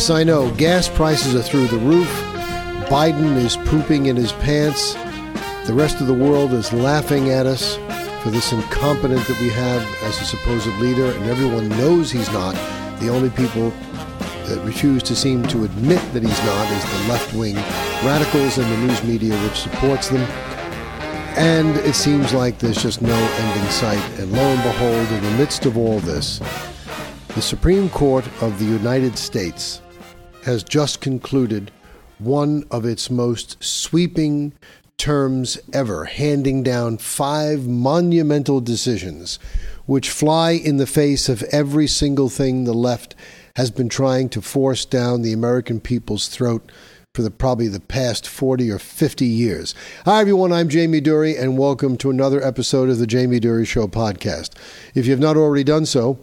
Yes, I know, gas prices are through the roof. Biden is pooping in his pants. The rest of the world is laughing at us for this incompetent that we have as a supposed leader, and everyone knows he's not. The only people that refuse to seem to admit that he's not is the left wing radicals and the news media which supports them. And it seems like there's just no end in sight. And lo and behold, in the midst of all this, the Supreme Court of the United States has just concluded one of its most sweeping terms ever, handing down five monumental decisions which fly in the face of every single thing the left has been trying to force down the American people's throat for the probably the past 40 or 50 years. Hi everyone, I'm Jamie Durie and welcome to another episode of the Jamie Durie Show podcast. If you have not already done so,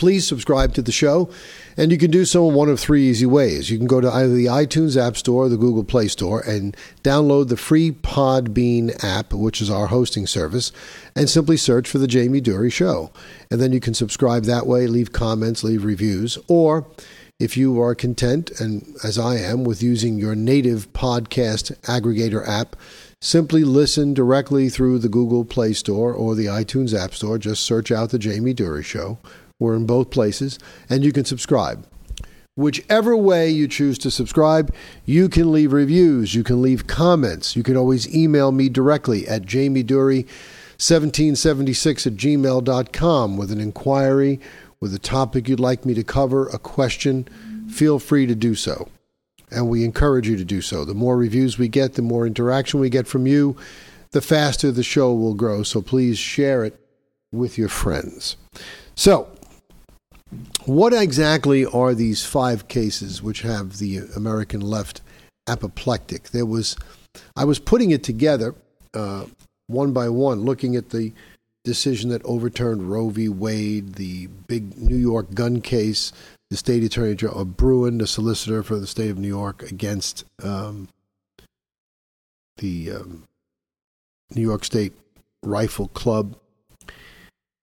please subscribe to the show. And you can do so in one of three easy ways. You can go to either the iTunes App Store or the Google Play Store and download the free Podbean app, which is our hosting service, and simply search for The Jamie Durie Show. And then you can subscribe that way, leave comments, leave reviews. Or if you are content, and as I am, with using your native podcast aggregator app, simply listen directly through the Google Play Store or the iTunes App Store. Just search out The Jamie Durie Show we're in both places, and you can subscribe. Whichever way you choose to subscribe, you can leave reviews, you can leave comments, you can always email me directly at jamiedurie1776 at gmail.com with an inquiry, with a topic you'd like me to cover, a question. Feel free to do so. And we encourage you to do so. The more reviews we get, the more interaction we get from you, the faster the show will grow. So please share it with your friends. So, what exactly are these five cases which have the American left apoplectic? There was, I was putting it together uh, one by one, looking at the decision that overturned Roe v. Wade, the big New York gun case, the state attorney general Bruen, the solicitor for the state of New York, against um, the um, New York State Rifle Club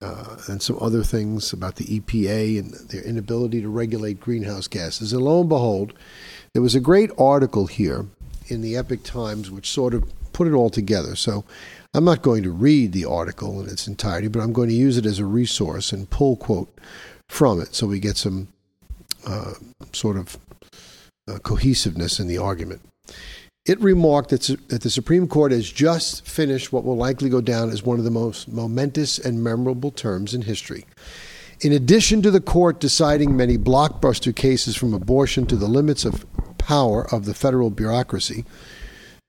uh, and some other things about the EPA and their inability to regulate greenhouse gases. And lo and behold, there was a great article here in the Epoch Times which sort of put it all together. So I'm not going to read the article in its entirety, but I'm going to use it as a resource and pull quote from it so we get some uh, sort of uh, cohesiveness in the argument. It remarked that, the Supreme Court has just finished what will likely go down as one of the most momentous and memorable terms in history. In addition to the court deciding many blockbuster cases from abortion to the limits of power of the federal bureaucracy,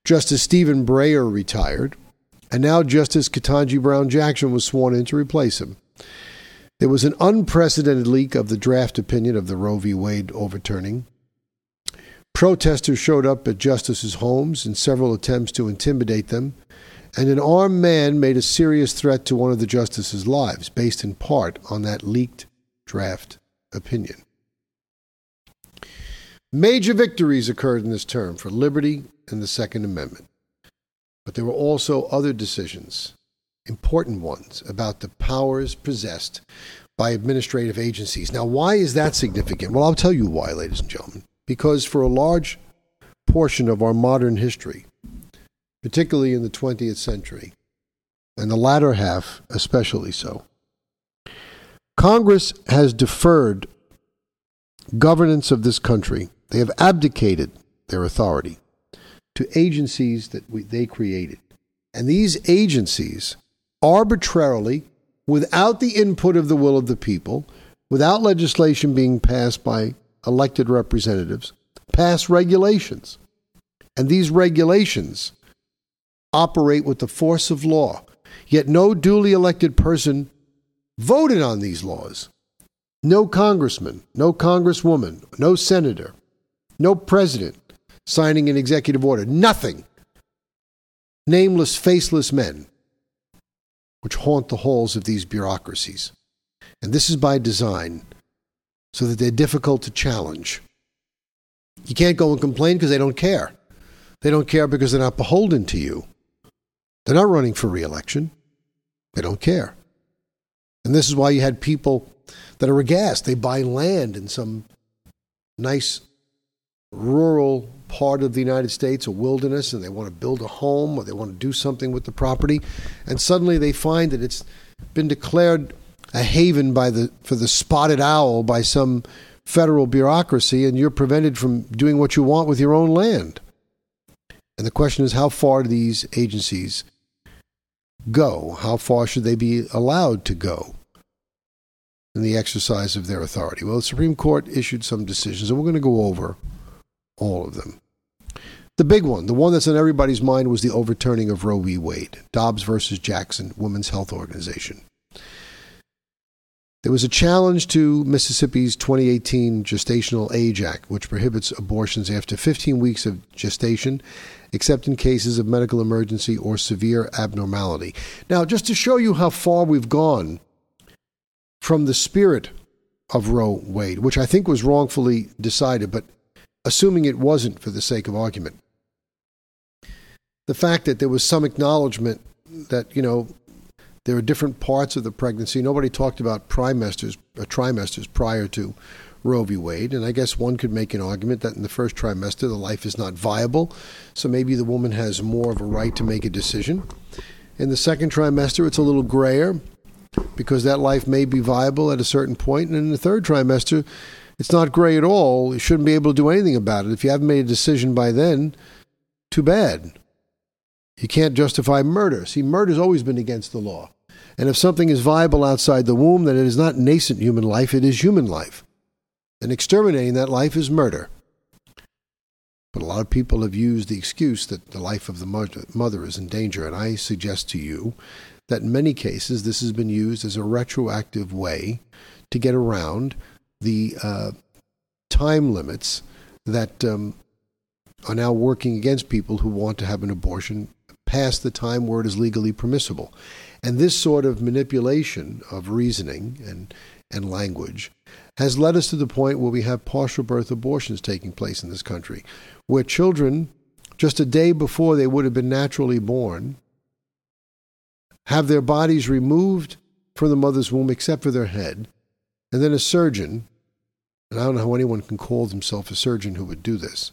Justice Stephen Breyer retired, and now Justice Ketanji Brown Jackson was sworn in to replace him. There was an unprecedented leak of the draft opinion of the Roe v. Wade overturning. Protesters showed up at justices' homes in several attempts to intimidate them, and an armed man made a serious threat to one of the justices' lives, based in part on that leaked draft opinion. Major victories occurred in this term for liberty and the Second Amendment. But there were also other decisions, important ones, about the powers possessed by administrative agencies. Now, why is that significant? Well, I'll tell you why, ladies and gentlemen because for a large portion of our modern history, particularly in the 20th century, and the latter half especially so, Congress has deferred governance of this country. They have abdicated their authority to agencies that we, they created. And these agencies arbitrarily, without the input of the will of the people, without legislation being passed by elected representatives pass regulations. And these regulations operate with the force of law. Yet no duly elected person voted on these laws. No congressman, no congresswoman, no senator, no president signing an executive order. Nothing. Nameless, faceless men which haunt the halls of these bureaucracies. And this is by design so that they're difficult to challenge. You can't go and complain because they don't care. They don't care because they're not beholden to you. They're not running for reelection. They don't care. And this is why you had people that are aghast. They buy land in some nice rural part of the United States, a wilderness, and they want to build a home or they want to do something with the property, and suddenly they find that it's been declared a haven by the for the spotted owl by some federal bureaucracy, and you're prevented from doing what you want with your own land. And the question is, how far do these agencies go? How far should they be allowed to go in the exercise of their authority? Well, the Supreme Court issued some decisions, and we're going to go over all of them. The big one, the one that's on everybody's mind, was the overturning of Roe v. Wade, Dobbs versus Jackson, Women's Health Organization. There was a challenge to Mississippi's 2018 Gestational Age Act, which prohibits abortions after 15 weeks of gestation, except in cases of medical emergency or severe abnormality. Now, just to show you how far we've gone from the spirit of Roe Wade, which I think was wrongfully decided, but assuming it wasn't for the sake of argument, the fact that there was some acknowledgement that, you know, there are different parts of the pregnancy. Nobody talked about trimesters, uh, trimesters prior to Roe v. Wade, and I guess one could make an argument that in the first trimester the life is not viable, so maybe the woman has more of a right to make a decision. In the second trimester, it's a little grayer because that life may be viable at a certain point, and in the third trimester, it's not gray at all. You shouldn't be able to do anything about it. If you haven't made a decision by then, too bad. You can't justify murder. See, murder's always been against the law. And if something is viable outside the womb, then it is not nascent human life, it is human life. And exterminating that life is murder. But a lot of people have used the excuse that the life of the mother is in danger. And I suggest to you that in many cases this has been used as a retroactive way to get around the uh, time limits that um, are now working against people who want to have an abortion past the time where it is legally permissible. And this sort of manipulation of reasoning and, and language has led us to the point where we have partial birth abortions taking place in this country, where children, just a day before they would have been naturally born, have their bodies removed from the mother's womb except for their head, and then a surgeon, and I don't know how anyone can call himself a surgeon who would do this,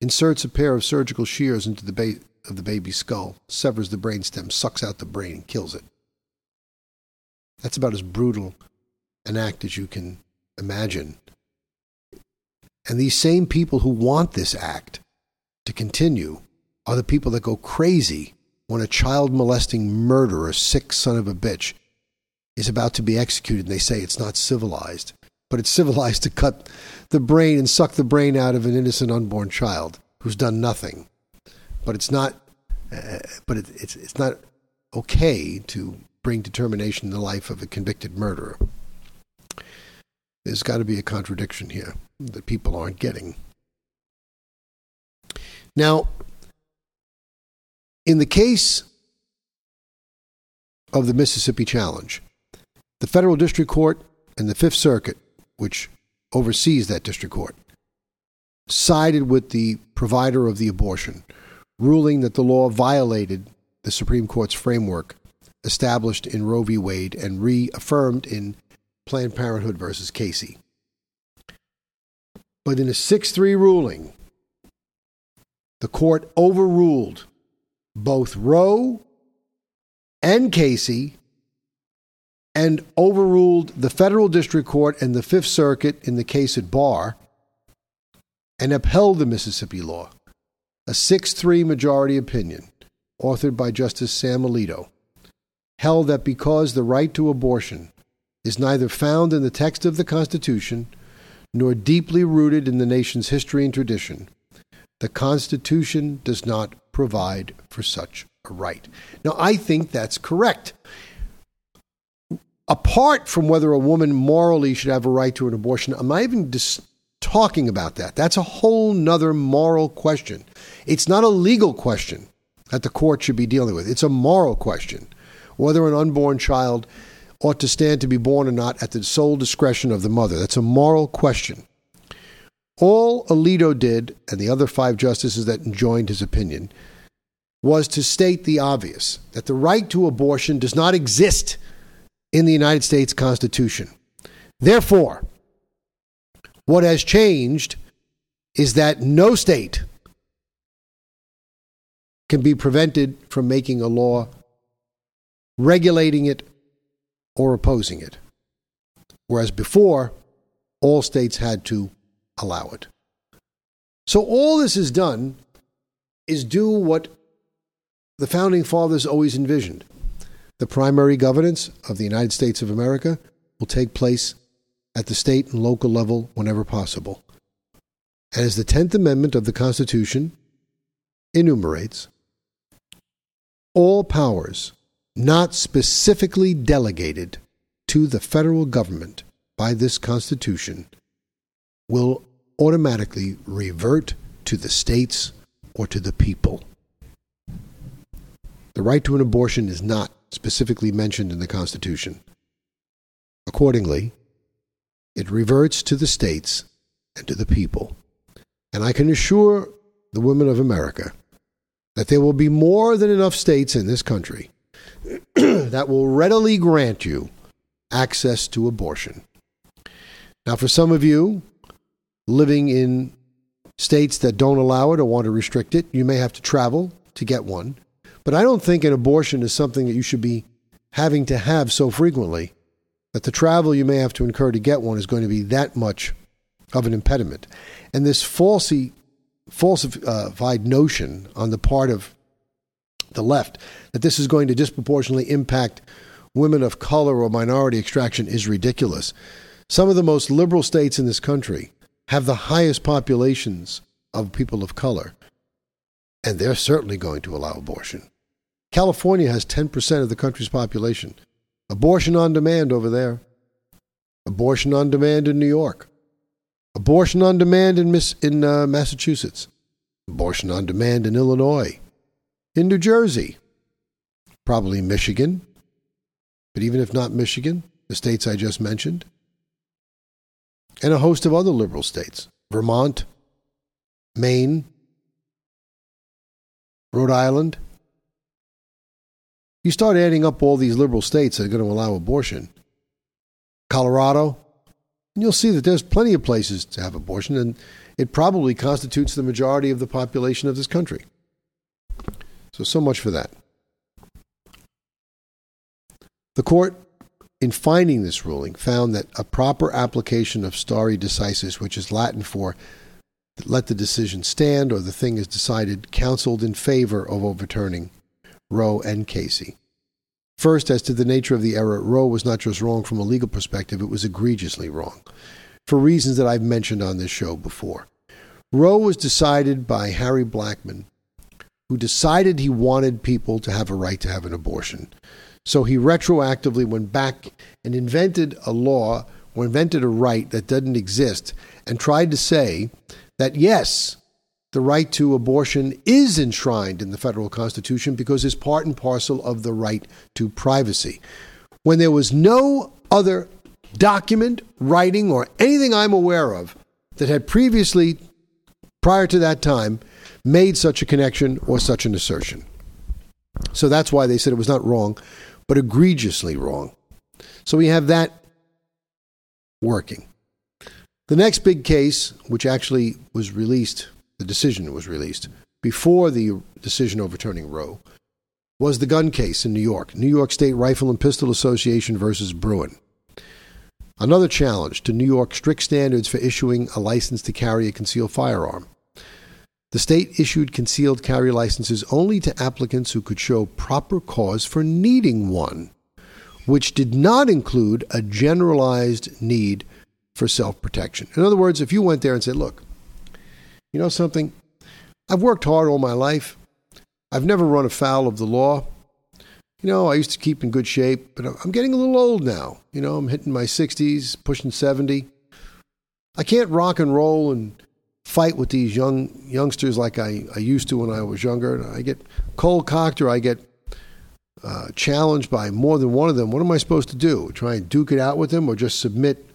inserts a pair of surgical shears into the base of the baby's skull, severs the brainstem, sucks out the brain, and kills it. That's about as brutal an act as you can imagine. And these same people who want this act to continue are the people that go crazy when a child molesting murderer, sick son of a bitch, is about to be executed and they say it's not civilized but it's civilized to cut the brain and suck the brain out of an innocent unborn child who's done nothing. But it's not. Uh, but it, it's it's not okay to bring determination in the life of a convicted murderer. There's got to be a contradiction here that people aren't getting. Now, in the case of the Mississippi Challenge, the federal district court and the Fifth Circuit which oversees that district court, sided with the provider of the abortion, ruling that the law violated the Supreme Court's framework established in Roe v. Wade and reaffirmed in Planned Parenthood versus Casey. But in a 6 3 ruling, the court overruled both Roe and Casey and overruled the federal district court and the Fifth Circuit in the case at bar and upheld the Mississippi law. A 6 3 majority opinion, authored by Justice Sam Alito, held that because the right to abortion is neither found in the text of the Constitution nor deeply rooted in the nation's history and tradition, the Constitution does not provide for such a right. Now, I think that's correct apart from whether a woman morally should have a right to an abortion, I'm not even dis- talking about that. That's a whole nother moral question. It's not a legal question that the court should be dealing with. It's a moral question. Whether an unborn child ought to stand to be born or not at the sole discretion of the mother. That's a moral question. All Alito did, and the other five justices that joined his opinion, was to state the obvious that the right to abortion does not exist in the United States Constitution. Therefore, What has changed is that no state can be prevented from making a law regulating it or opposing it. Whereas before, all states had to allow it. So all this is done is do what the founding fathers always envisioned. The primary governance of the United States of America will take place at the state and local level whenever possible. And as the 10th Amendment of the Constitution enumerates, all powers not specifically delegated to the federal government by this Constitution will automatically revert to the states or to the people. The right to an abortion is not specifically mentioned in the Constitution. Accordingly, it reverts to the states and to the people. And I can assure the women of America that there will be more than enough states in this country that will readily grant you access to abortion. Now, for some of you living in states that don't allow it or want to restrict it, you may have to travel to get one. But I don't think an abortion is something that you should be having to have so frequently that the travel you may have to incur to get one is going to be that much of an impediment. And this falsy, falsified notion on the part of the left that this is going to disproportionately impact women of color or minority extraction is ridiculous. Some of the most liberal states in this country have the highest populations of people of color, and they're certainly going to allow abortion. California has 10% of the country's population. Abortion on demand over there. Abortion on demand in New York. Abortion on demand in, Miss, in uh, Massachusetts. Abortion on demand in Illinois. In New Jersey. Probably Michigan. But even if not Michigan, the states I just mentioned. And a host of other liberal states Vermont, Maine, Rhode Island, you start adding up all these liberal states that are going to allow abortion, Colorado, and you'll see that there's plenty of places to have abortion, and it probably constitutes the majority of the population of this country. So, so much for that. The court, in finding this ruling, found that a proper application of stare decisis, which is Latin for let the decision stand or the thing is decided, counseled in favor of overturning Roe and Casey. First, as to the nature of the error, Roe was not just wrong from a legal perspective, it was egregiously wrong, for reasons that I've mentioned on this show before. Roe was decided by Harry Blackmun, who decided he wanted people to have a right to have an abortion. So he retroactively went back and invented a law or invented a right that doesn't exist and tried to say that yes, the right to abortion is enshrined in the federal Constitution because it's part and parcel of the right to privacy. When there was no other document, writing, or anything I'm aware of that had previously, prior to that time, made such a connection or such an assertion. So that's why they said it was not wrong, but egregiously wrong. So we have that working. The next big case, which actually was released the decision was released, before the decision overturning Roe, was the gun case in New York, New York State Rifle and Pistol Association versus Bruen. Another challenge to New York's strict standards for issuing a license to carry a concealed firearm. The state issued concealed carry licenses only to applicants who could show proper cause for needing one, which did not include a generalized need for self protection. In other words, if you went there and said, Look, you know something? I've worked hard all my life. I've never run afoul of the law. You know, I used to keep in good shape, but I'm getting a little old now. You know, I'm hitting my 60s, pushing 70. I can't rock and roll and fight with these young youngsters like I, I used to when I was younger. I get cold cocked or I get uh, challenged by more than one of them. What am I supposed to do? Try and duke it out with them or just submit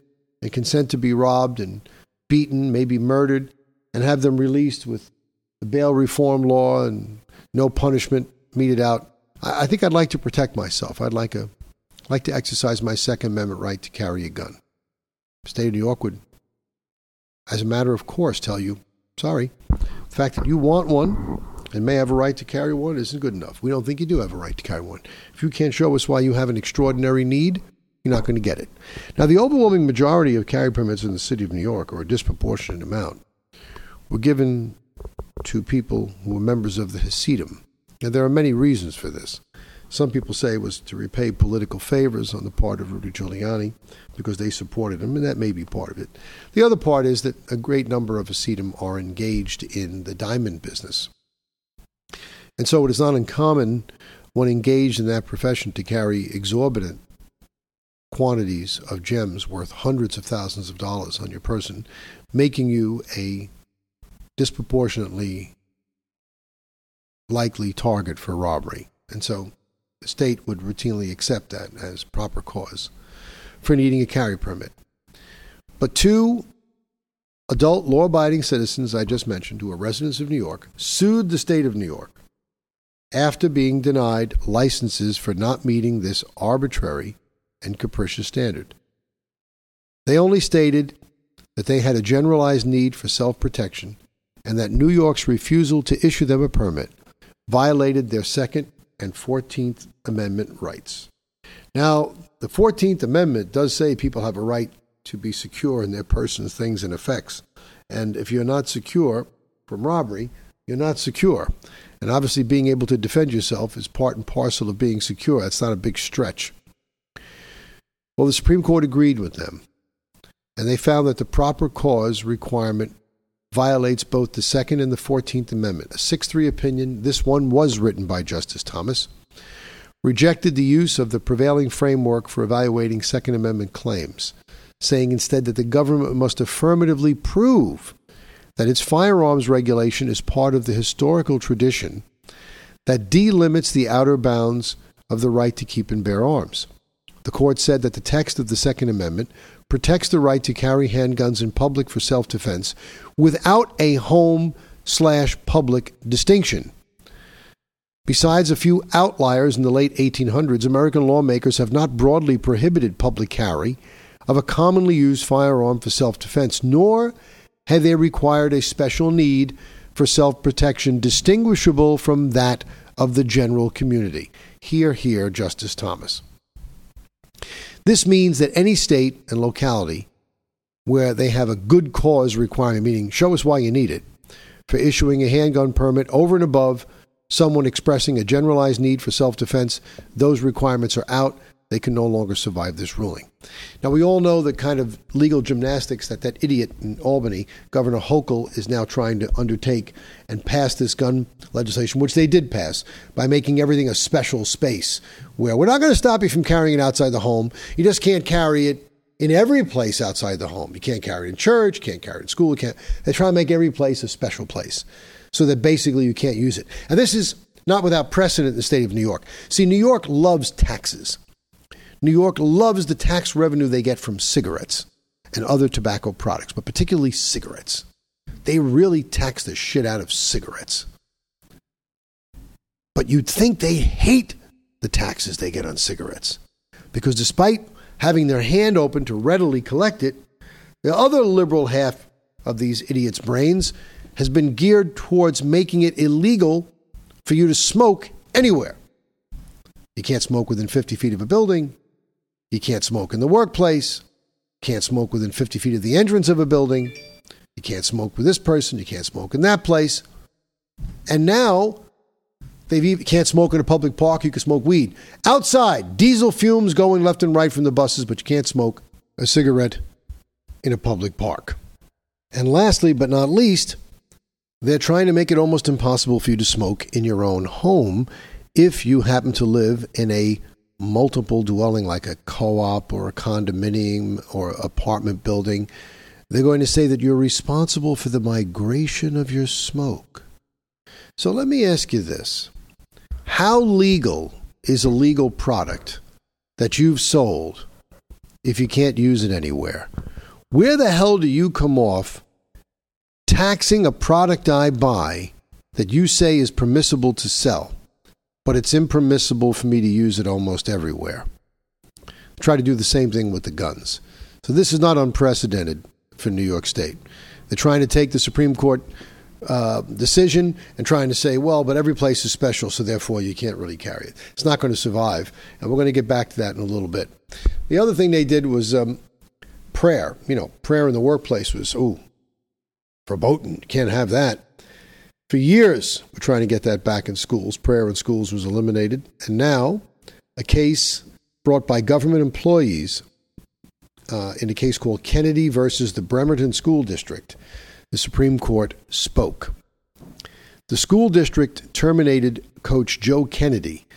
and consent to be robbed and beaten, maybe murdered? And have them released with the bail reform law and no punishment meted out. I, I think I'd like to protect myself. I'd like a like to exercise my Second Amendment right to carry a gun. State of New York would as a matter of course, tell you, sorry, the fact that you want one and may have a right to carry one isn't good enough. We don't think you do have a right to carry one. If you can't show us why you have an extraordinary need, you're not going to get it. Now, the overwhelming majority of carry permits in the city of New York, or a disproportionate amount, were given to people who were members of the Hasidim. And there are many reasons for this. Some people say it was to repay political favors on the part of Rudy Giuliani because they supported him, and that may be part of it. The other part is that a great number of Hasidim are engaged in the diamond business. And so it is not uncommon when engaged in that profession to carry exorbitant quantities of gems worth hundreds of thousands of dollars on your person, making you a disproportionately likely target for robbery. And so the state would routinely accept that as proper cause for needing a carry permit. But two adult law abiding citizens I just mentioned, who are residents of New York, sued the state of New York after being denied licenses for not meeting this arbitrary and capricious standard. They only stated that they had a generalized need for self protection and that New York's refusal to issue them a permit violated their Second and Fourteenth Amendment rights. Now, the 14th Amendment does say people have a right to be secure in their persons, things, and effects. And if you're not secure from robbery, you're not secure. And obviously, being able to defend yourself is part and parcel of being secure. That's not a big stretch. Well, the Supreme Court agreed with them, and they found that the proper cause requirement violates both the Second and the Fourteenth Amendment. A 6 3 opinion, this one was written by Justice Thomas, rejected the use of the prevailing framework for evaluating Second Amendment claims, saying instead that the government must affirmatively prove that its firearms regulation is part of the historical tradition that delimits the outer bounds of the right to keep and bear arms. The court said that the text of the Second Amendment protects the right to carry handguns in public for self defense without a home slash public distinction. Besides a few outliers in the late 1800s, American lawmakers have not broadly prohibited public carry of a commonly used firearm for self defense, nor have they required a special need for self protection distinguishable from that of the general community. Hear, hear, Justice Thomas. This means that any state and locality where they have a good cause requirement, meaning show us why you need it, for issuing a handgun permit over and above someone expressing a generalized need for self defense, those requirements are out. They can no longer survive this ruling. Now, we all know the kind of legal gymnastics that that idiot in Albany, Governor Hochul, is now trying to undertake and pass this gun legislation, which they did pass, by making everything a special space where we're not going to stop you from carrying it outside the home. You just can't carry it in every place outside the home. You can't carry it in church, you can't carry it in school. You can't. They try to make every place a special place so that basically you can't use it. And this is not without precedent in the state of New York. See, New York loves taxes. New York loves the tax revenue they get from cigarettes and other tobacco products, but particularly cigarettes. They really tax the shit out of cigarettes. But you'd think they hate the taxes they get on cigarettes. Because despite having their hand open to readily collect it, the other liberal half of these idiots' brains has been geared towards making it illegal for you to smoke anywhere. You can't smoke within 50 feet of a building. You can't smoke in the workplace. Can't smoke within 50 feet of the entrance of a building. You can't smoke with this person. You can't smoke in that place. And now they can't smoke in a public park. You can smoke weed outside. Diesel fumes going left and right from the buses, but you can't smoke a cigarette in a public park. And lastly, but not least, they're trying to make it almost impossible for you to smoke in your own home if you happen to live in a multiple dwelling like a co op or a condominium or apartment building. They're going to say that you're responsible for the migration of your smoke. So let me ask you this how legal is a legal product that you've sold if you can't use it anywhere? Where the hell do you come off taxing a product I buy that you say is permissible to sell, but it's impermissible for me to use it almost everywhere? Try to do the same thing with the guns. So this is not unprecedented for New York State. They're trying to take the Supreme Court uh, decision and trying to say, well, but every place is special, so therefore you can't really carry it. It's not going to survive. And we're going to get back to that in a little bit. The other thing they did was um, prayer. You know, prayer in the workplace was, ooh, verboten. Can't have that. For years, we're trying to get that back in schools. Prayer in schools was eliminated. And now, a case brought by government employees uh, in a case called Kennedy versus the Bremerton School District the Supreme Court spoke. The school district terminated coach Joe Kennedy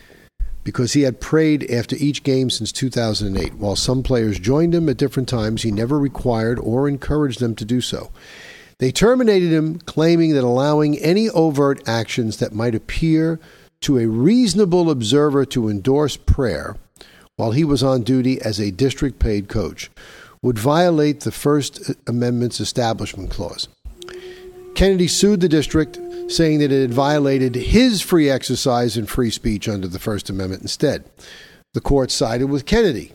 because he had prayed after each game since 2008. While some players joined him at different times, he never required or encouraged them to do so. They terminated him, claiming that allowing any overt actions that might appear to a reasonable observer to endorse prayer while he was on duty as a district paid coach would violate the First Amendment's Establishment Clause. Kennedy sued the district, saying that it had violated his free exercise and free speech under the First Amendment instead. The court sided with Kennedy,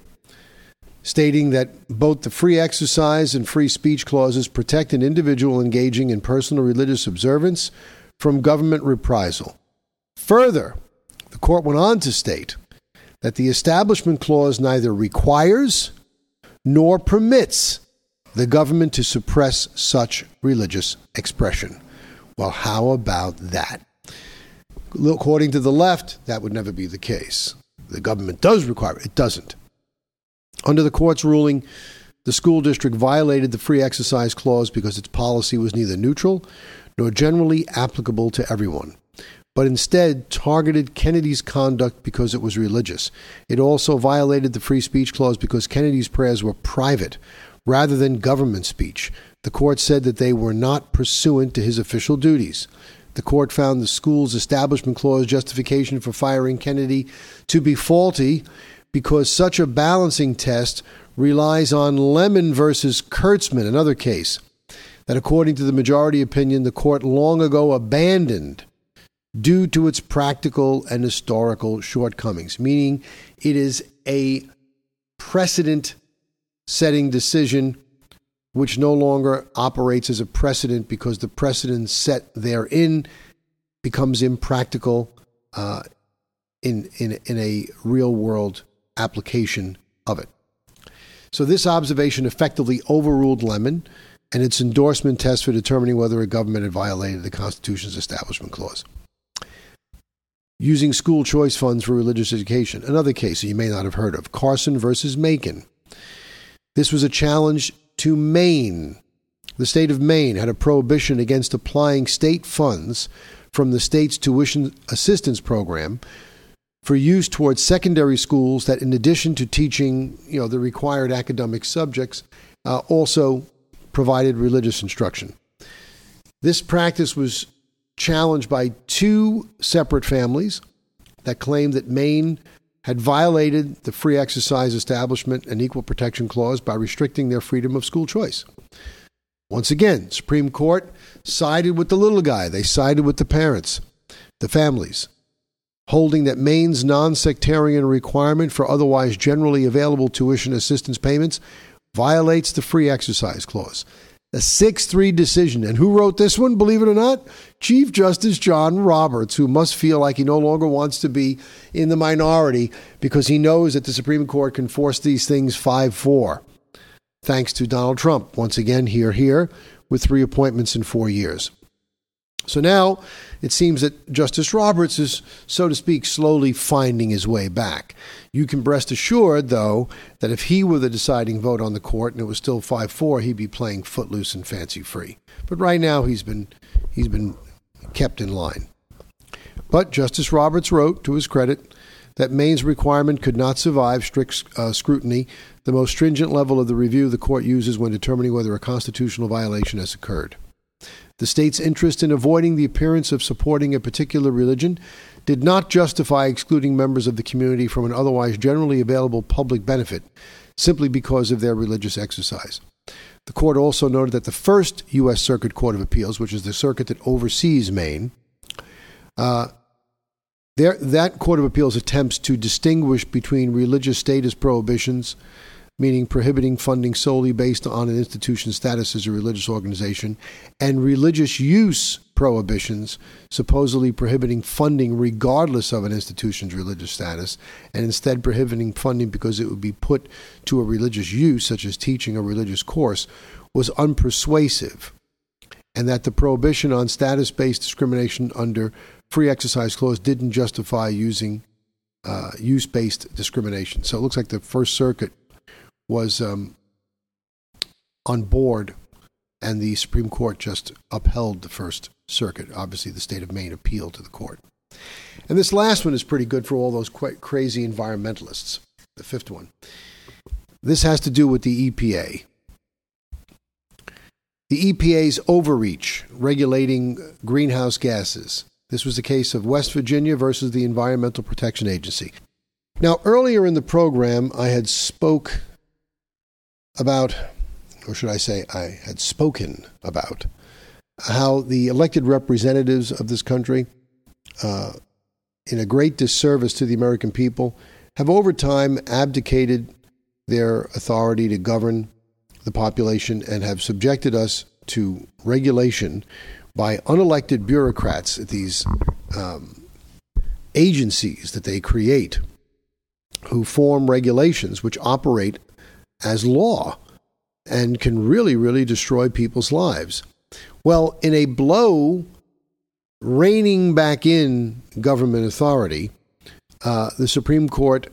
stating that both the free exercise and free speech clauses protect an individual engaging in personal religious observance from government reprisal. Further, the court went on to state that the Establishment Clause neither requires nor permits the government to suppress such religious expression. Well, how about that? According to the left, that would never be the case. The government does require it, it doesn't. Under the court's ruling, the school district violated the free exercise clause because its policy was neither neutral nor generally applicable to everyone, but instead targeted Kennedy's conduct because it was religious. It also violated the free speech clause because Kennedy's prayers were private rather than government speech. The court said that they were not pursuant to his official duties. The court found the school's establishment clause justification for firing Kennedy to be faulty because such a balancing test relies on Lemon versus Kurtzman, another case that, according to the majority opinion, the court long ago abandoned due to its practical and historical shortcomings, meaning it is a precedent setting decision which no longer operates as a precedent because the precedent set therein becomes impractical uh, in, in, in a real world application of it. So, this observation effectively overruled Lemon and its endorsement test for determining whether a government had violated the Constitution's Establishment Clause. Using school choice funds for religious education, another case that you may not have heard of Carson versus Makin. This was a challenge to Maine. The state of Maine had a prohibition against applying state funds from the state's tuition assistance program for use towards secondary schools that, in addition to teaching, you know, the required academic subjects, uh, also provided religious instruction. This practice was challenged by two separate families that claimed that Maine had violated the free exercise establishment and equal protection clause by restricting their freedom of school choice. Once again, Supreme Court sided with the little guy. They sided with the parents, the families, holding that Maine's non-sectarian requirement for otherwise generally available tuition assistance payments violates the free exercise clause a 6 3 decision. And who wrote this one, believe it or not? Chief Justice John Roberts, who must feel like he no longer wants to be in the minority because he knows that the Supreme Court can force these things 5 4. Thanks to Donald Trump, once again, here, here, with three appointments in four years. So now it seems that Justice Roberts is, so to speak, slowly finding his way back. You can rest assured, though, that if he were the deciding vote on the court and it was still 5 4, he'd be playing footloose and fancy free. But right now he's been, he's been kept in line. But Justice Roberts wrote, to his credit, that Maine's requirement could not survive strict uh, scrutiny, the most stringent level of the review the court uses when determining whether a constitutional violation has occurred. The state's interest in avoiding the appearance of supporting a particular religion did not justify excluding members of the community from an otherwise generally available public benefit simply because of their religious exercise. The court also noted that the first U.S. Circuit Court of Appeals, which is the circuit that oversees Maine, uh, there, that Court of Appeals attempts to distinguish between religious status prohibitions meaning prohibiting funding solely based on an institution's status as a religious organization, and religious use prohibitions, supposedly prohibiting funding regardless of an institution's religious status, and instead prohibiting funding because it would be put to a religious use, such as teaching a religious course, was unpersuasive, and that the prohibition on status based discrimination under free exercise clause didn't justify using uh, use based discrimination. So it looks like the First Circuit was um, on board, and the Supreme Court just upheld the First Circuit. Obviously, the state of Maine appealed to the court. And this last one is pretty good for all those quite crazy environmentalists. The fifth one. This has to do with the EPA. The EPA's overreach regulating greenhouse gases. This was the case of West Virginia versus the Environmental Protection Agency. Now, earlier in the program, I had spoke about, or should I say, I had spoken about how the elected representatives of this country, uh, in a great disservice to the American people, have over time abdicated their authority to govern the population and have subjected us to regulation by unelected bureaucrats at these um, agencies that they create who form regulations which operate as law and can really, really destroy people's lives. Well, in a blow, reining back in government authority, uh, the Supreme Court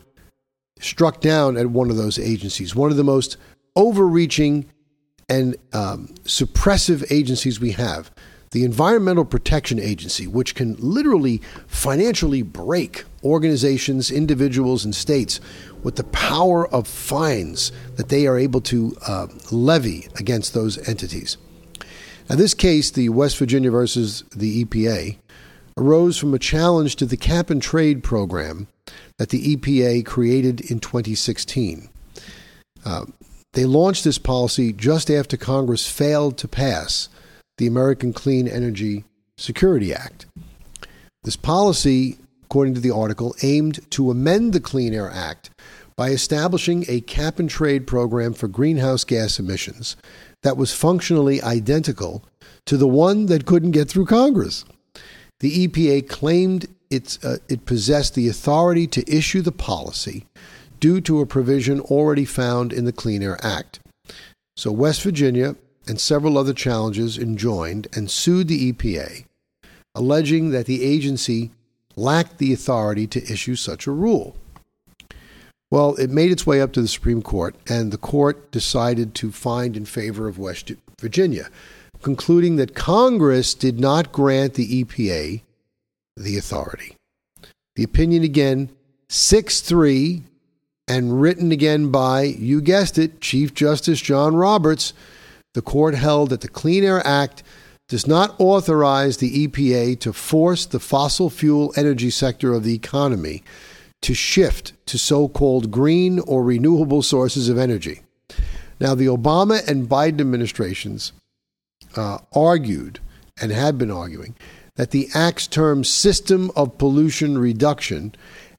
struck down at one of those agencies, one of the most overreaching and um, suppressive agencies we have, the Environmental Protection Agency, which can literally financially break organizations, individuals, and states with the power of fines that they are able to uh, levy against those entities. Now, this case, the West Virginia versus the EPA, arose from a challenge to the cap and trade program that the EPA created in 2016. Uh, they launched this policy just after Congress failed to pass the American Clean Energy Security Act. This policy, according to the article, aimed to amend the Clean Air Act by establishing a cap and trade program for greenhouse gas emissions that was functionally identical to the one that couldn't get through Congress. The EPA claimed uh, it possessed the authority to issue the policy due to a provision already found in the Clean Air Act. So West Virginia and several other challenges enjoined and sued the EPA, alleging that the agency lacked the authority to issue such a rule. Well, it made its way up to the Supreme Court, and the court decided to find in favor of West Virginia, concluding that Congress did not grant the EPA the authority. The opinion again, 6 3, and written again by, you guessed it, Chief Justice John Roberts, the court held that the Clean Air Act does not authorize the EPA to force the fossil fuel energy sector of the economy to shift to so called green or renewable sources of energy. Now, the Obama and Biden administrations uh, argued and had been arguing that the Act's term system of pollution reduction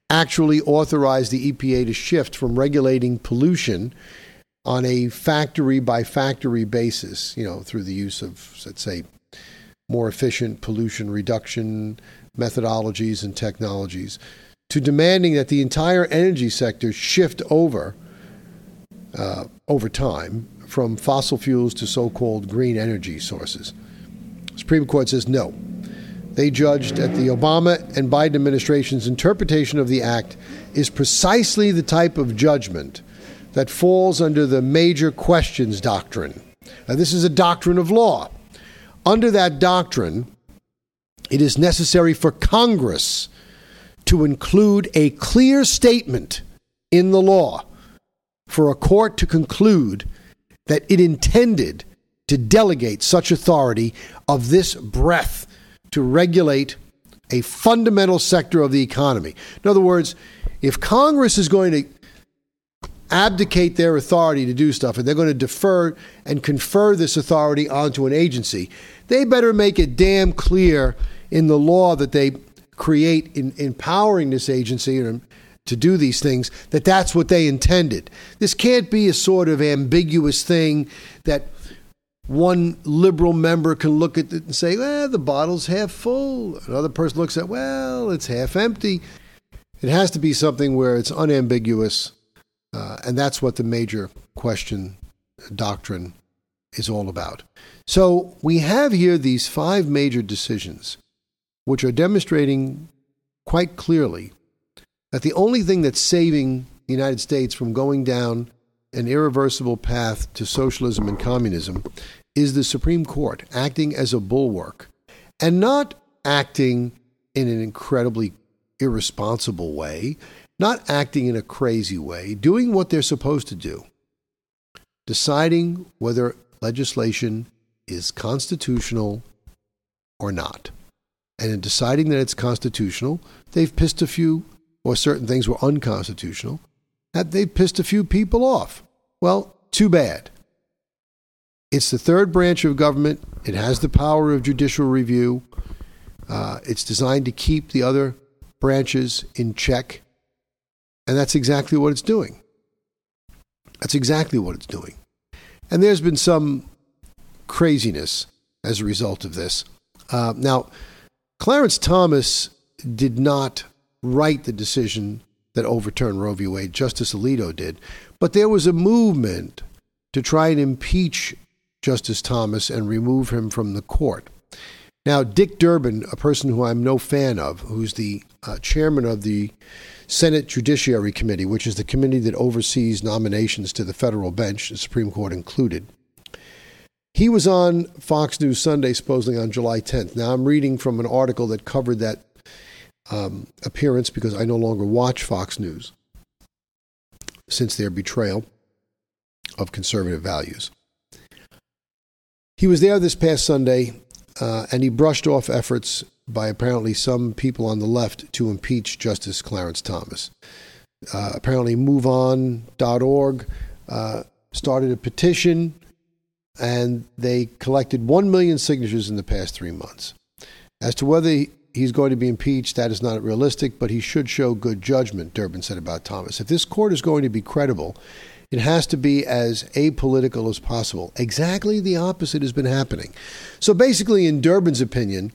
actually authorized the EPA to shift from regulating pollution on a factory by factory basis, you know, through the use of, let's say, more efficient pollution reduction methodologies and technologies to demanding that the entire energy sector shift over uh, over time from fossil fuels to so-called green energy sources. Supreme Court says no. They judged that the Obama and Biden administration's interpretation of the act is precisely the type of judgment that falls under the major questions doctrine. Now, this is a doctrine of law. Under that doctrine, it is necessary for Congress to include a clear statement in the law for a court to conclude that it intended to delegate such authority of this breadth to regulate a fundamental sector of the economy. In other words, if Congress is going to abdicate their authority to do stuff and they're going to defer and confer this authority onto an agency, they better make it damn clear in the law that they create in empowering this agency to do these things, that that's what they intended. This can't be a sort of ambiguous thing that one liberal member can look at it and say, well, the bottle's half full. Another person looks at, well, it's half empty. It has to be something where it's unambiguous, uh, and that's what the major question doctrine is all about. So we have here these five major decisions, which are demonstrating quite clearly that the only thing that's saving the United States from going down an irreversible path to socialism and communism is the Supreme Court acting as a bulwark and not acting in an incredibly irresponsible way, not acting in a crazy way, doing what they're supposed to do, deciding whether legislation is constitutional or not. And in deciding that it's constitutional, they've pissed a few, or certain things were unconstitutional, that they've pissed a few people off. Well, too bad. It's the third branch of government. It has the power of judicial review. Uh, it's designed to keep the other branches in check. And that's exactly what it's doing. That's exactly what it's doing. And there's been some craziness as a result of this. Uh, now, Clarence Thomas did not write the decision that overturned Roe v. Wade. Justice Alito did. But there was a movement to try and impeach Justice Thomas and remove him from the court. Now, Dick Durbin, a person who I'm no fan of, who's the uh, chairman of the Senate Judiciary Committee, which is the committee that oversees nominations to the federal bench, the Supreme Court included, he was on Fox News Sunday, supposedly on July 10th. Now, I'm reading from an article that covered that um, appearance because I no longer watch Fox News since their betrayal of conservative values. He was there this past Sunday, uh, and he brushed off efforts by apparently some people on the left to impeach Justice Clarence Thomas. Uh, apparently, MoveOn.org uh, started a petition, and they collected 1 million signatures in the past three months. As to whether he's going to be impeached, that is not realistic, but he should show good judgment, Durbin said about Thomas. If this court is going to be credible, it has to be as apolitical as possible. Exactly the opposite has been happening. So basically, in Durbin's opinion,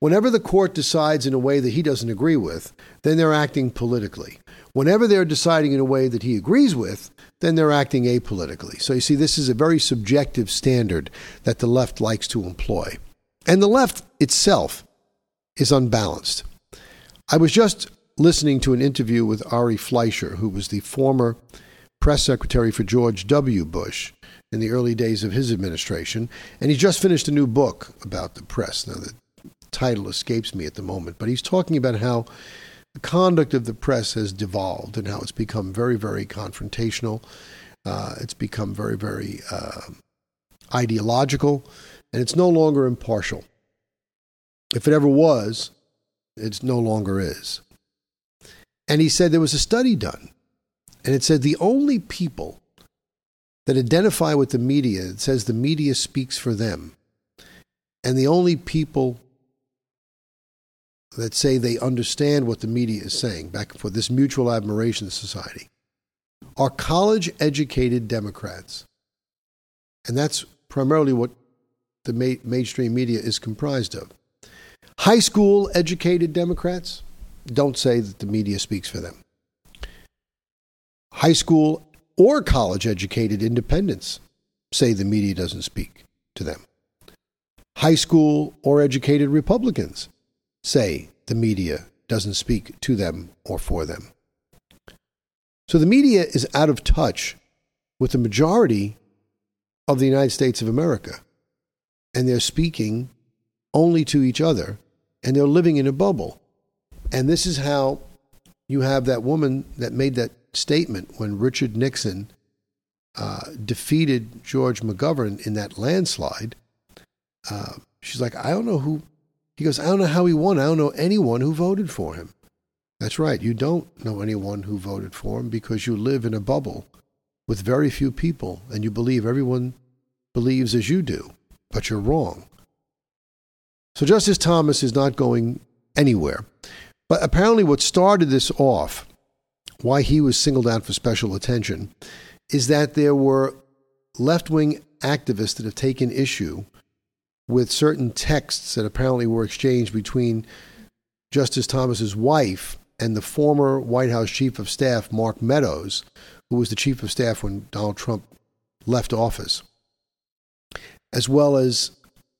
whenever the court decides in a way that he doesn't agree with, then they're acting politically. Whenever they're deciding in a way that he agrees with, then they're acting apolitically. So you see, this is a very subjective standard that the left likes to employ. And the left itself is unbalanced. I was just listening to an interview with Ari Fleischer, who was the former press secretary for George W. Bush in the early days of his administration, and he just finished a new book about the press. Now, the title escapes me at the moment, but he's talking about how the conduct of the press has devolved and how it's become very, very confrontational. Uh, it's become very, very uh, ideological, and it's no longer impartial. If it ever was, it no longer is. And he said there was a study done, and it said the only people that identify with the media, it says the media speaks for them, and the only people that say they understand what the media is saying, back for this mutual admiration society, are college educated Democrats. And that's primarily what the ma- mainstream media is comprised of. High school educated Democrats don't say that the media speaks for them. High school or college educated independents say the media doesn't speak to them. High school or educated Republicans say the media doesn't speak to them or for them. So the media is out of touch with the majority of the United States of America, and they're speaking only to each other and they're living in a bubble. And this is how you have that woman that made that statement when Richard Nixon uh, defeated George McGovern in that landslide. Uh, she's like, I don't know who. He goes, I don't know how he won. I don't know anyone who voted for him. That's right. You don't know anyone who voted for him because you live in a bubble with very few people and you believe everyone believes as you do, but you're wrong. So Justice Thomas is not going anywhere. But apparently, what started this off why he was singled out for special attention is that there were left wing activists that have taken issue with certain texts that apparently were exchanged between Justice Thomas's wife and the former White House Chief of Staff, Mark Meadows, who was the Chief of Staff when Donald Trump left office, as well as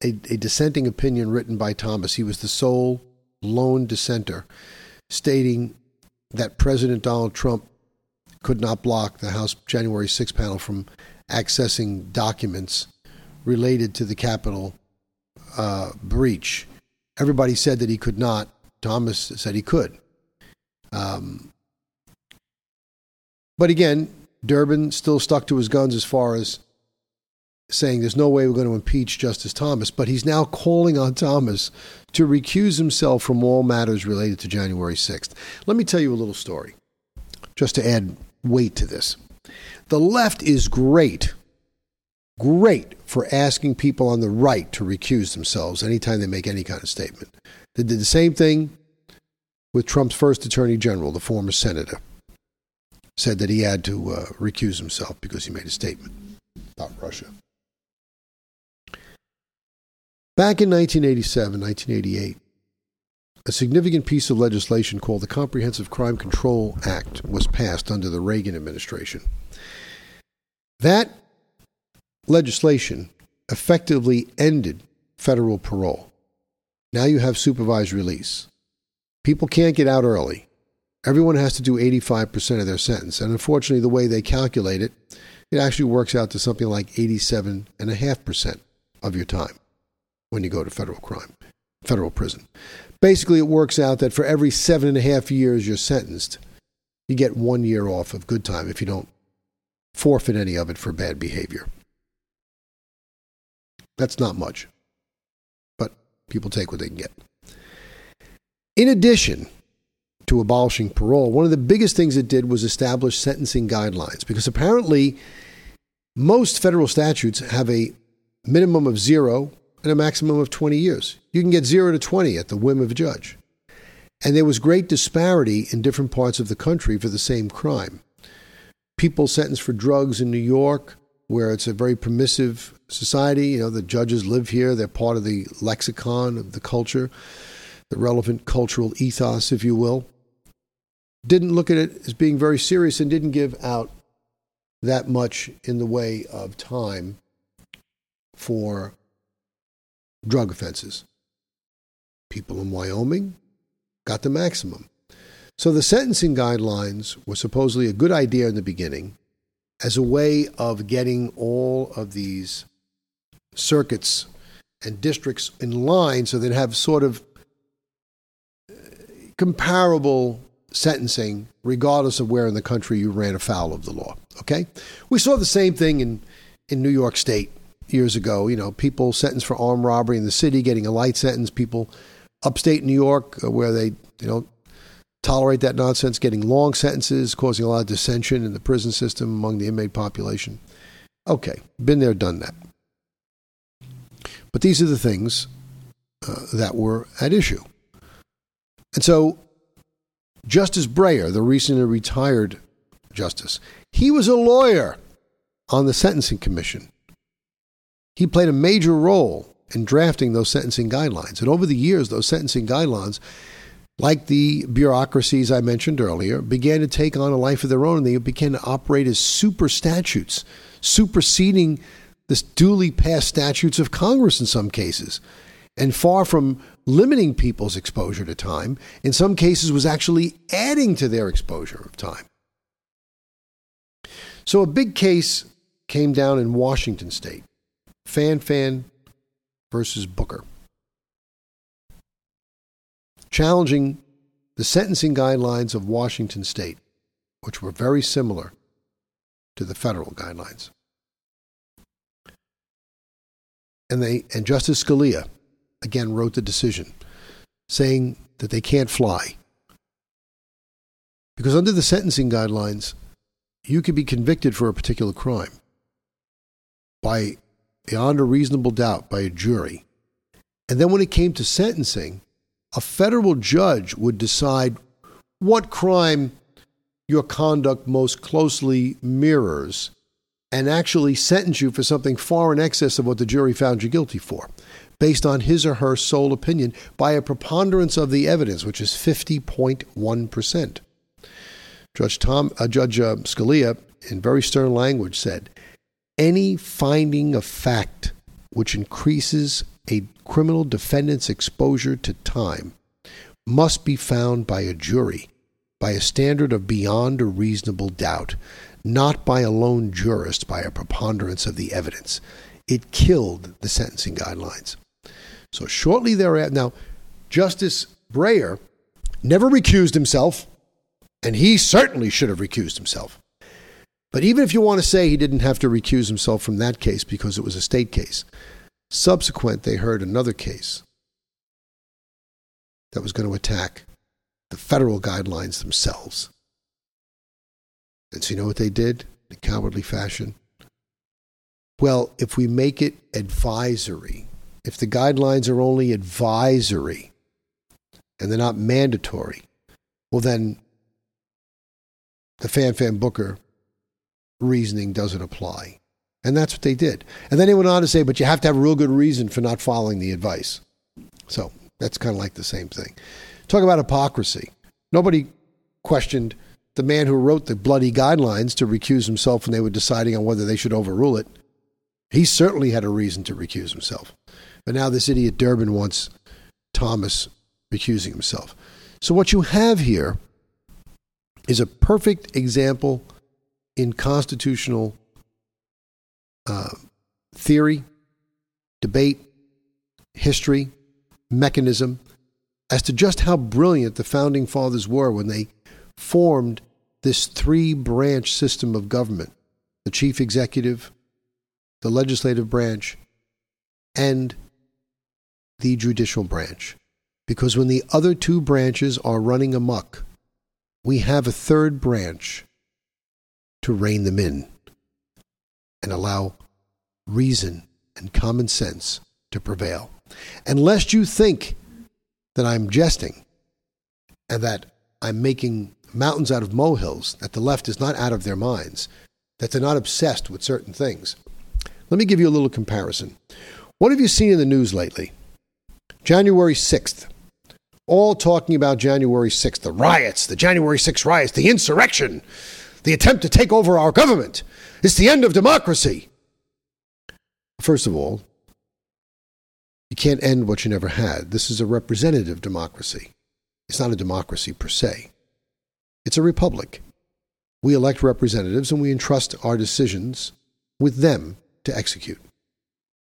a, a dissenting opinion written by Thomas. He was the sole lone dissenter, stating that President Donald Trump could not block the House January 6 panel from accessing documents related to the Capitol uh, breach. Everybody said that he could not. Thomas said he could. Um, but again, Durbin still stuck to his guns as far as saying there's no way we're going to impeach Justice Thomas, but he's now calling on Thomas to recuse himself from all matters related to January 6th. Let me tell you a little story, just to add weight to this. The left is great, great for asking people on the right to recuse themselves anytime they make any kind of statement. They did the same thing with Trump's first attorney general, the former senator. Said that he had to uh, recuse himself because he made a statement about Russia. Back in 1987, 1988, a significant piece of legislation called the Comprehensive Crime Control Act was passed under the Reagan administration. That legislation effectively ended federal parole. Now you have supervised release. People can't get out early. Everyone has to do 85% of their sentence. And unfortunately, the way they calculate it, it actually works out to something like 87.5% of your time when you go to federal crime, federal prison. Basically, it works out that for every seven and a half years you're sentenced, you get one year off of good time if you don't forfeit any of it for bad behavior. That's not much, but people take what they can get. In addition to abolishing parole, one of the biggest things it did was establish sentencing guidelines because apparently most federal statutes have a minimum of zero and a maximum of 20 years. You can get 0 to 20 at the whim of a judge. And there was great disparity in different parts of the country for the same crime. People sentenced for drugs in New York, where it's a very permissive society, you know, the judges live here, they're part of the lexicon of the culture, the relevant cultural ethos, if you will, didn't look at it as being very serious and didn't give out that much in the way of time for drug offenses. People in Wyoming got the maximum. So the sentencing guidelines were supposedly a good idea in the beginning as a way of getting all of these circuits and districts in line so they'd have sort of uh, comparable sentencing regardless of where in the country you ran afoul of the law. Okay? We saw the same thing in, in New York State years ago. You know, people sentenced for armed robbery in the city getting a light sentence. People upstate New York uh, where they you know tolerate that nonsense, getting long sentences, causing a lot of dissension in the prison system among the inmate population. Okay, been there, done that. But these are the things uh, that were at issue. And so, Justice Breyer, the recently retired justice, he was a lawyer on the Sentencing Commission. He played a major role in drafting those sentencing guidelines. And over the years, those sentencing guidelines, like the bureaucracies I mentioned earlier, began to take on a life of their own. And they began to operate as super statutes, superseding the duly passed statutes of Congress in some cases. And far from limiting people's exposure to time, in some cases was actually adding to their exposure of time. So a big case came down in Washington state Fanfan versus Booker. Challenging the sentencing guidelines of Washington state, which were very similar to the federal guidelines. And they and Justice Scalia again wrote the decision saying that they can't fly. Because under the sentencing guidelines, you could be convicted for a particular crime by beyond a reasonable doubt by a jury. And then when it came to sentencing, a federal judge would decide what crime your conduct most closely mirrors and actually sentence you for something far in excess of what the jury found you guilty for, based on his or her sole opinion by a preponderance of the evidence, which is 50.1%. Judge, Tom, uh, Judge uh, Scalia, in very stern language, said any finding of fact which increases a criminal defendant's exposure to time must be found by a jury by a standard of beyond a reasonable doubt, not by a lone jurist by a preponderance of the evidence. It killed the sentencing guidelines. So shortly thereafter, now, Justice Breyer never recused himself, and he certainly should have recused himself. But even if you want to say he didn't have to recuse himself from that case because it was a state case, subsequent they heard another case that was going to attack the federal guidelines themselves. And so you know what they did in a cowardly fashion? Well, if we make it advisory, if the guidelines are only advisory and they're not mandatory, well, then the Fanfan Booker reasoning doesn't apply. And that's what they did. And then they went on to say, but you have to have a real good reason for not following the advice. So that's kind of like the same thing. Talk about hypocrisy. Nobody questioned the man who wrote the bloody guidelines to recuse himself when they were deciding on whether they should overrule it. He certainly had a reason to recuse himself. But now this idiot Durbin wants Thomas recusing himself. So what you have here is a perfect example in constitutional uh, theory, debate, history, mechanism as to just how brilliant the founding fathers were when they formed this three branch system of government the chief executive, the legislative branch, and the judicial branch. Because when the other two branches are running amuck, we have a third branch to rein them in and allow reason and common sense to prevail. And lest you think that I'm jesting and that I'm making mountains out of molehills, that the left is not out of their minds, that they're not obsessed with certain things. Let me give you a little comparison. What have you seen in the news lately? January 6th. All talking about January 6th, the riots, the January 6th riots, the insurrection the attempt to take over our government. It's the end of democracy. First of all, you can't end what you never had. This is a representative democracy. It's not a democracy per se, it's a republic. We elect representatives and we entrust our decisions with them to execute.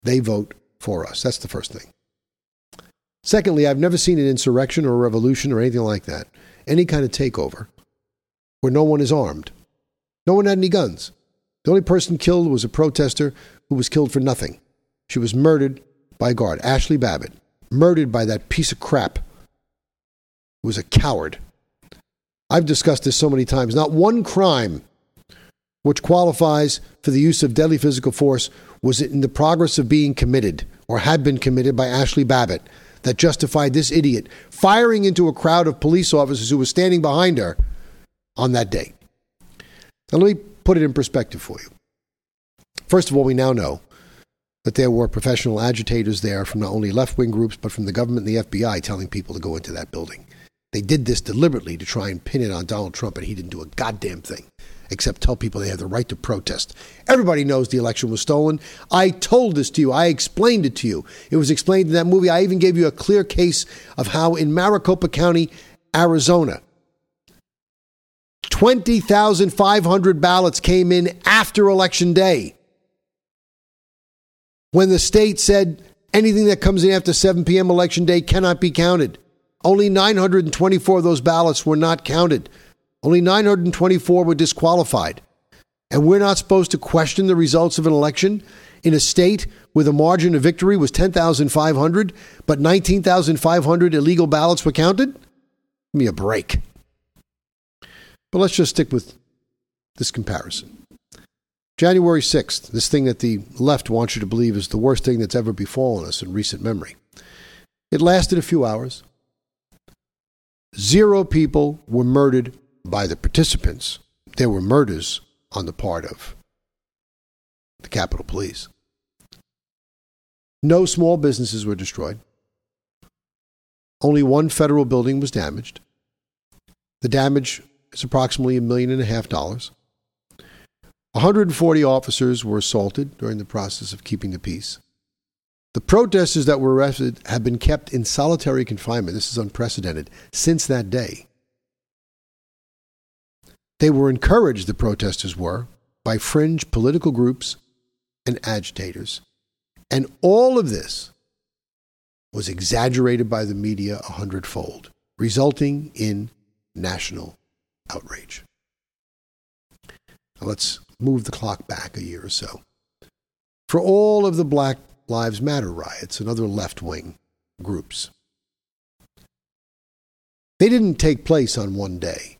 They vote for us. That's the first thing. Secondly, I've never seen an insurrection or a revolution or anything like that, any kind of takeover, where no one is armed. No one had any guns. The only person killed was a protester who was killed for nothing. She was murdered by a guard, Ashli Babbitt, murdered by that piece of crap who was a coward. I've discussed this so many times. Not one crime which qualifies for the use of deadly physical force was in the progress of being committed or had been committed by Ashli Babbitt that justified this idiot firing into a crowd of police officers who were standing behind her on that day. Now, let me put it in perspective for you. First of all, we now know that there were professional agitators there from not only left wing groups, but from the government and the FBI telling people to go into that building. They did this deliberately to try and pin it on Donald Trump, and he didn't do a goddamn thing except tell people they have the right to protest. Everybody knows the election was stolen. I told this to you. I explained it to you. It was explained in that movie. I even gave you a clear case of how in Maricopa County, Arizona, 20,500 ballots came in after Election Day. When the state said anything that comes in after 7 p.m. Election Day cannot be counted. Only 924 of those ballots were not counted. Only 924 were disqualified. And we're not supposed to question the results of an election in a state where the margin of victory was 10,500, but 19,500 illegal ballots were counted? Give me a break. But let's just stick with this comparison. January 6th, this thing that the left wants you to believe is the worst thing that's ever befallen us in recent memory. It lasted a few hours. Zero people were murdered by the participants, there were murders on the part of the Capitol Police. No small businesses were destroyed. Only one federal building was damaged. The damage is approximately a million and a half dollars. 140 officers were assaulted during the process of keeping the peace. The protesters that were arrested have been kept in solitary confinement. This is unprecedented since that day. They were encouraged, the protesters were, by fringe political groups and agitators. And all of this was exaggerated by the media a hundredfold, resulting in national outrage. Now let's move the clock back a year or so. For all of the Black Lives Matter riots and other left wing groups, they didn't take place on one day.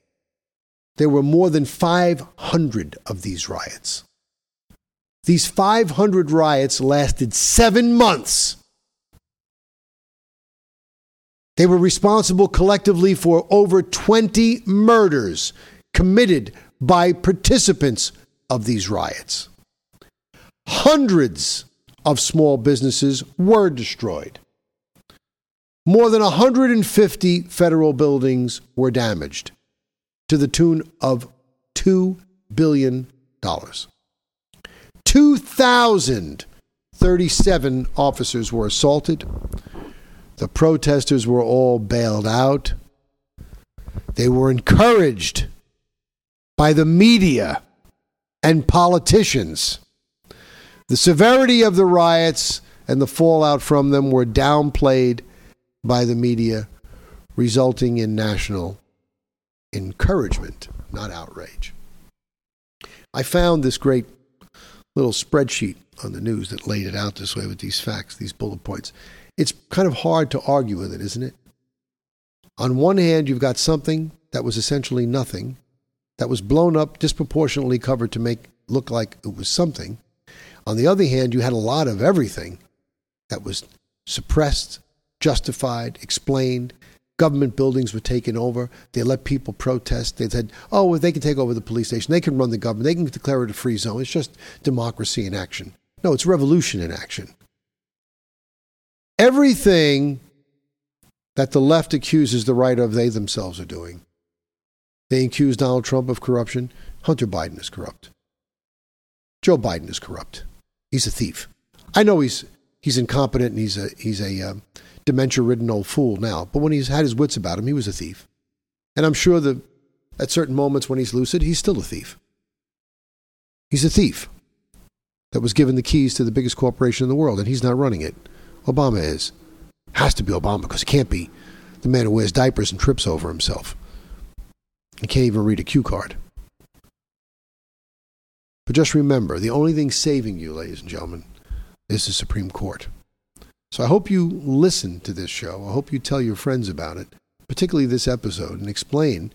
There were more than 500 of these riots. These 500 riots lasted seven months. They were responsible collectively for over 20 murders committed by participants of these riots. Hundreds of small businesses were destroyed. More than 150 federal buildings were damaged to the tune of $2 billion. 2,037 officers were assaulted. The protesters were all bailed out. They were encouraged by the media and politicians. The severity of the riots and the fallout from them were downplayed by the media, resulting in national encouragement, not outrage. I found this great little spreadsheet on the news that laid it out this way with these facts, these bullet points. It's kind of hard to argue with it, isn't it? On one hand, you've got something that was essentially nothing, that was blown up, disproportionately covered to make look like it was something. On the other hand, you had a lot of everything that was suppressed, justified, explained. Government buildings were taken over. They let people protest. They said, oh, if they can take over the police station, they can run the government, they can declare it a free zone. It's just democracy in action. No, it's revolution in action. Everything that the left accuses the right of, they themselves are doing. They accuse Donald Trump of corruption. Hunter Biden is corrupt. Joe Biden is corrupt. He's a thief. I know he's he's incompetent and he's a he's a um, dementia-ridden old fool now, but when he's had his wits about him, he was a thief. And I'm sure that at certain moments when he's lucid, he's still a thief. He's a thief that was given the keys to the biggest corporation in the world, and he's not running it. Obama is. Has to be Obama because he can't be the man who wears diapers and trips over himself. He can't even read a cue card. But just remember the only thing saving you, ladies and gentlemen, is the Supreme Court. So I hope you listen to this show. I hope you tell your friends about it, particularly this episode, and explain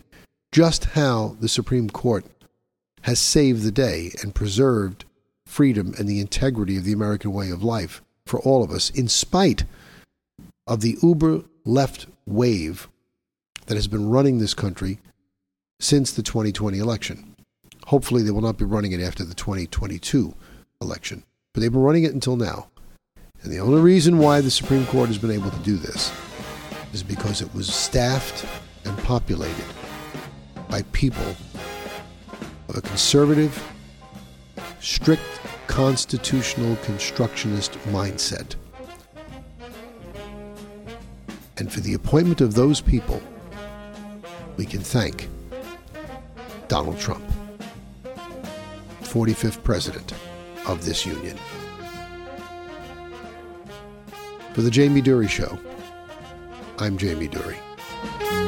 just how the Supreme Court has saved the day and preserved freedom and the integrity of the American way of life for all of us, in spite of the uber left wave that has been running this country since the 2020 election. Hopefully, they will not be running it after the 2022 election, but they've been running it until now. And the only reason why the Supreme Court has been able to do this is because it was staffed and populated by people of a conservative, strict constitutional constructionist mindset. And for the appointment of those people, we can thank Donald Trump, 45th President of this union. For the Jamie Durie Show, I'm Jamie Durie.